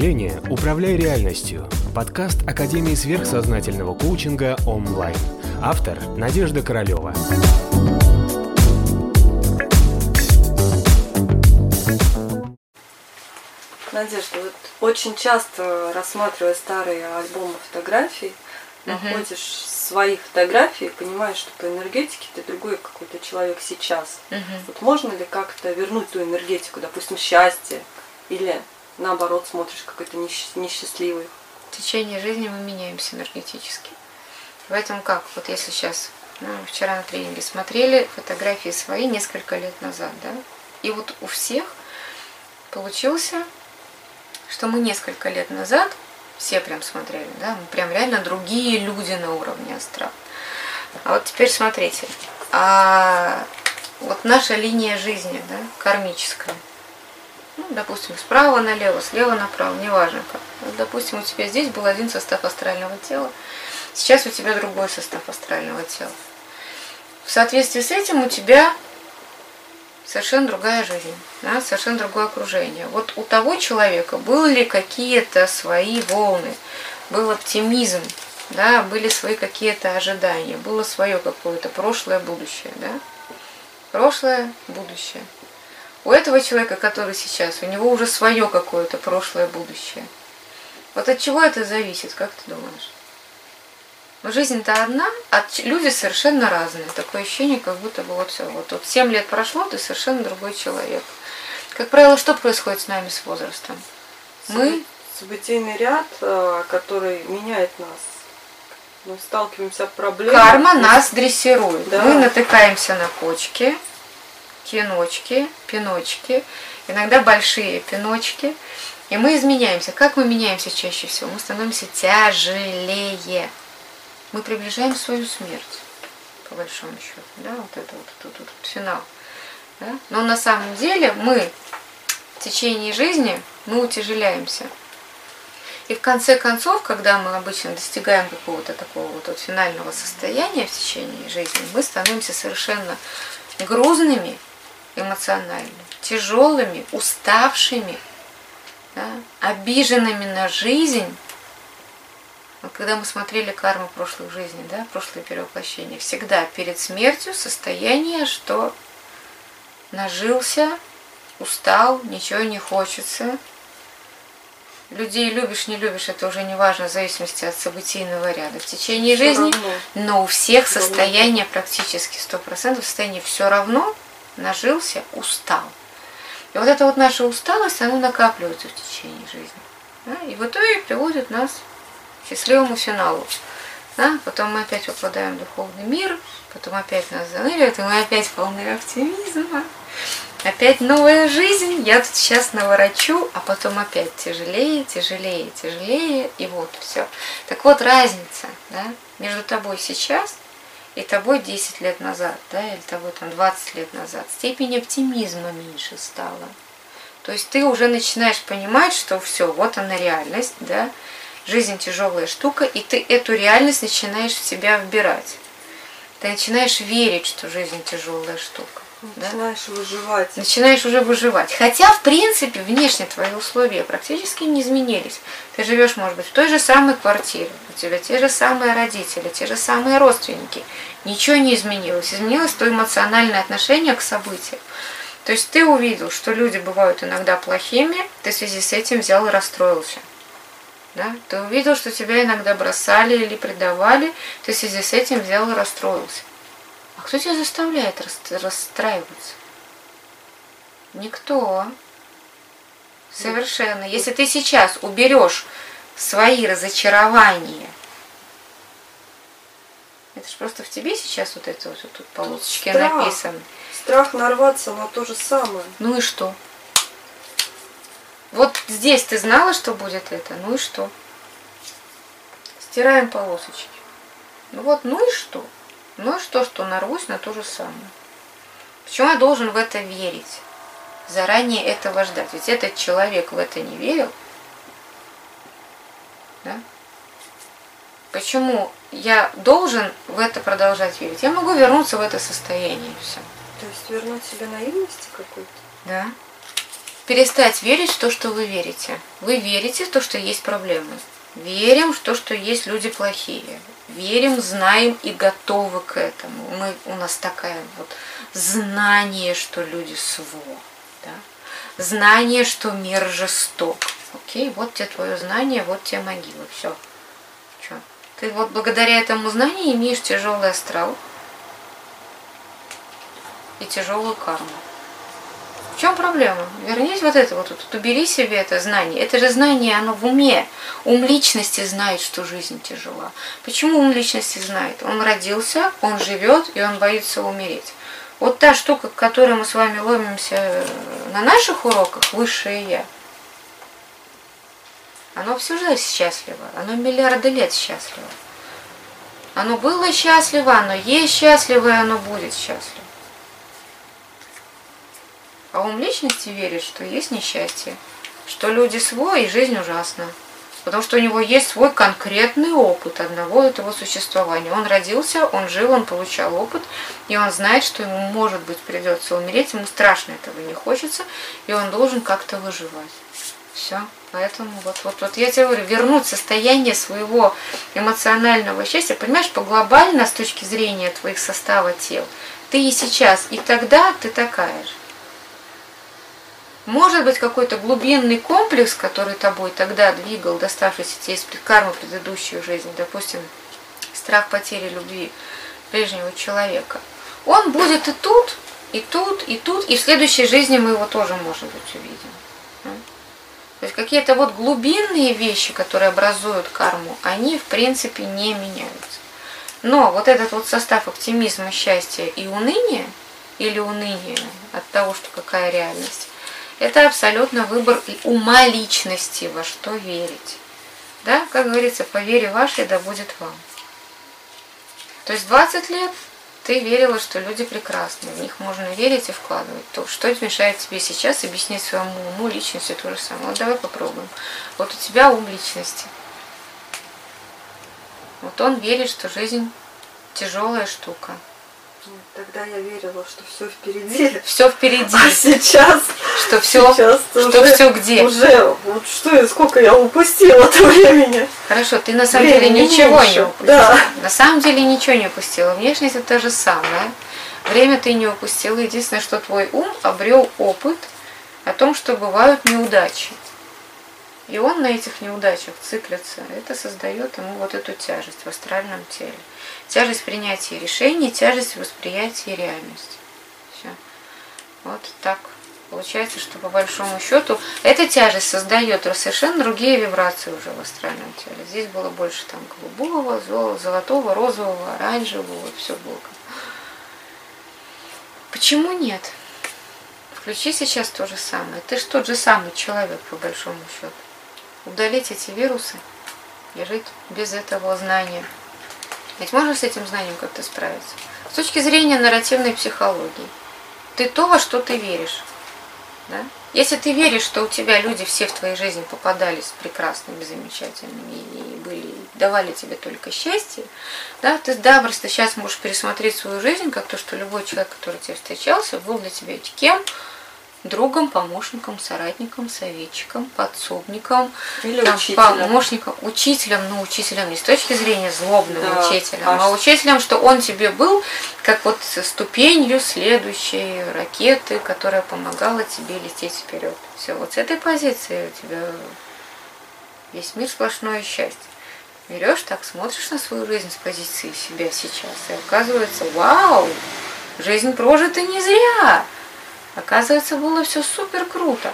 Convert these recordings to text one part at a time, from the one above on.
мышления «Управляй реальностью» – подкаст Академии сверхсознательного коучинга онлайн. Автор – Надежда Королева. Надежда, вот очень часто рассматривая старые альбомы фотографий, находишь свои фотографии и понимаешь, что по энергетике ты другой какой-то человек сейчас. Вот можно ли как-то вернуть ту энергетику, допустим, счастье, или наоборот смотришь какой-то несч- несчастливый? В течение жизни мы меняемся энергетически. Поэтому как, вот если сейчас, ну, вчера на тренинге смотрели фотографии свои несколько лет назад, да, и вот у всех получился, что мы несколько лет назад, все прям смотрели, да, мы прям реально другие люди на уровне астрал. А вот теперь смотрите, а вот наша линия жизни, да, кармическая, ну, допустим, справа налево, слева направо, неважно как. Допустим, у тебя здесь был один состав астрального тела, сейчас у тебя другой состав астрального тела. В соответствии с этим у тебя совершенно другая жизнь, да, совершенно другое окружение. Вот у того человека были какие-то свои волны, был оптимизм, да, были свои какие-то ожидания, было свое какое-то прошлое, будущее, да. Прошлое, будущее. У этого человека, который сейчас, у него уже свое какое-то прошлое, будущее. Вот от чего это зависит, как ты думаешь? Но жизнь-то одна, а люди совершенно разные. Такое ощущение, как будто бы вот все. Вот, вот 7 лет прошло, ты совершенно другой человек. Как правило, что происходит с нами с возрастом? Мы Событийный ряд, э, который меняет нас. Мы сталкиваемся с проблемой. Карма нас дрессирует. Да. Мы натыкаемся на кочки, киночки, пиночки, иногда большие пиночки, и мы изменяемся. Как мы меняемся чаще всего? Мы становимся тяжелее. Мы приближаем свою смерть, по большому счету. Да, вот это вот, тут вот, финал. Да? Но на самом деле мы в течение жизни мы утяжеляемся. И в конце концов, когда мы обычно достигаем какого-то такого вот, вот финального состояния в течение жизни, мы становимся совершенно грузными эмоционально, тяжелыми, уставшими, да, обиженными на жизнь. Вот когда мы смотрели карму прошлых жизней, да, прошлые перевоплощения, всегда перед смертью состояние, что нажился, устал, ничего не хочется, людей любишь, не любишь, это уже не важно, в зависимости от событийного ряда. В течение жизни, но у всех состояние практически 100% состояние все равно, нажился, устал. И вот эта вот наша усталость, она накапливается в течение жизни. да, и в итоге приводит нас к счастливому финалу. Да? Потом мы опять попадаем в духовный мир, потом опять нас заныривают, и мы опять полны оптимизма. Опять новая жизнь, я тут сейчас наворочу, а потом опять тяжелее, тяжелее, тяжелее, и вот все. Так вот разница да, между тобой сейчас и тобой 10 лет назад, да, или тобой там 20 лет назад. Степень оптимизма меньше стала. То есть ты уже начинаешь понимать, что все, вот она реальность, да, жизнь тяжелая штука, и ты эту реальность начинаешь в себя вбирать. Ты начинаешь верить, что жизнь тяжелая штука. Да Начинаешь выживать. начинаешь уже выживать. Хотя, в принципе, внешне твои условия практически не изменились. Ты живешь, может быть, в той же самой квартире, у тебя те же самые родители, те же самые родственники. Ничего не изменилось. Изменилось то эмоциональное отношение к событиям. То есть ты увидел, что люди бывают иногда плохими, ты в связи с этим взял и расстроился. Да? Ты увидел, что тебя иногда бросали или предавали, ты в связи с этим взял и расстроился. А кто тебя заставляет рас- расстраиваться? Никто. Совершенно. Если ты сейчас уберешь свои разочарования, это же просто в тебе сейчас вот это вот, вот тут полосочки страх. написано. Страх нарваться на то же самое. Ну и что? Вот здесь ты знала, что будет это, ну и что? Стираем полосочки. Ну вот, ну и что? Ну что, что нарвусь на то же самое? Почему я должен в это верить? Заранее этого ждать. Ведь этот человек в это не верил. Да? Почему я должен в это продолжать верить? Я могу вернуться в это состояние все. То есть вернуть себе наивности какой-то. Да. перестать верить в то, что вы верите. Вы верите в то, что есть проблемы. Верим в то, что есть люди плохие. Верим, знаем и готовы к этому. Мы, у нас такая вот знание, что люди сво. Да? Знание, что мир жесток. Окей, вот тебе твое знание, вот тебе могила. Все. Че? Ты вот благодаря этому знанию имеешь тяжелый астрал и тяжелую карму. Чем проблема? Вернись вот это вот, вот убери себе это знание. Это же знание, оно в уме. Ум личности знает, что жизнь тяжела. Почему ум личности знает? Он родился, он живет, и он боится умереть. Вот та штука, к которой мы с вами ломимся на наших уроках, высшее я, оно всю жизнь счастливо, оно миллиарды лет счастливо. Оно было счастливо, оно есть счастливо, и оно будет счастливо. А ум личности верит, что есть несчастье, что люди свой и жизнь ужасна. Потому что у него есть свой конкретный опыт одного этого существования. Он родился, он жил, он получал опыт, и он знает, что ему, может быть, придется умереть, ему страшно этого не хочется, и он должен как-то выживать. Все. Поэтому вот, вот, вот я тебе говорю, вернуть состояние своего эмоционального счастья, понимаешь, по глобально с точки зрения твоих состава тел, ты и сейчас, и тогда ты такая же. Может быть какой-то глубинный комплекс, который тобой тогда двигал, доставшийся тебе из кармы предыдущей жизни, допустим, страх потери любви прежнего человека. Он будет и тут, и тут, и тут, и в следующей жизни мы его тоже, может быть, увидим. То есть какие-то вот глубинные вещи, которые образуют карму, они в принципе не меняются. Но вот этот вот состав оптимизма, счастья и уныния, или уныния от того, что какая реальность, это абсолютно выбор ума личности, во что верить. Да, как говорится, по вере вашей да будет вам. То есть 20 лет ты верила, что люди прекрасны, в них можно верить и вкладывать. То, что мешает тебе сейчас объяснить своему уму личности то же самое. Вот давай попробуем. Вот у тебя ум личности. Вот он верит, что жизнь тяжелая штука. Тогда я верила, что все впереди. Все впереди. А сейчас? Что все, сейчас что уже, все где? Уже, вот что сколько я упустила от времени. Хорошо, ты на самом Времени деле ничего меньше. не упустила. Да. На самом деле ничего не упустила. Внешность это то же самое. Время ты не упустила. Единственное, что твой ум обрел опыт о том, что бывают неудачи. И он на этих неудачах циклится. Это создает ему вот эту тяжесть в астральном теле. Тяжесть принятия решений, тяжесть восприятия реальности. Все. Вот так. Получается, что по большому счету эта тяжесть создает совершенно другие вибрации уже в астральном теле. Здесь было больше там голубого, золотого, розового, оранжевого, все было. Почему нет? Включи сейчас то же самое. Ты же тот же самый человек, по большому счету. Удалить эти вирусы и жить без этого знания. Ведь можно с этим знанием как-то справиться. С точки зрения нарративной психологии. Ты то, во что ты веришь. Да? Если ты веришь, что у тебя люди все в твоей жизни попадались прекрасными, замечательными и были, давали тебе только счастье, да, ты запросто сейчас можешь пересмотреть свою жизнь, как то, что любой человек, который тебе встречался, был для тебя кем, другом, помощником, соратником, советчиком, подсобником, Или там, учителем. помощником, учителем, ну учителем не с точки зрения злобным Да, учителем, а а учителем, что он тебе был как вот ступенью следующей ракеты, которая помогала тебе лететь вперед. Все, вот с этой позиции у тебя весь мир сплошное счастье. Берешь так, смотришь на свою жизнь с позиции себя сейчас, и оказывается, вау, жизнь прожита не зря. Оказывается, было все супер круто.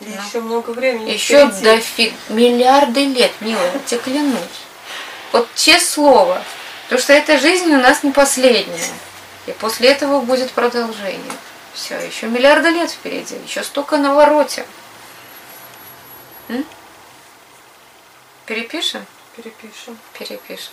И Ну. еще много времени. Еще впереди. дофиг миллиарды лет, милая, я тебе клянусь. Вот честное слово. Потому что эта жизнь у нас не последняя. И после этого будет продолжение. Все, еще миллиарды лет впереди, еще столько на вороте. М? Перепишем? Перепишем. Перепишем.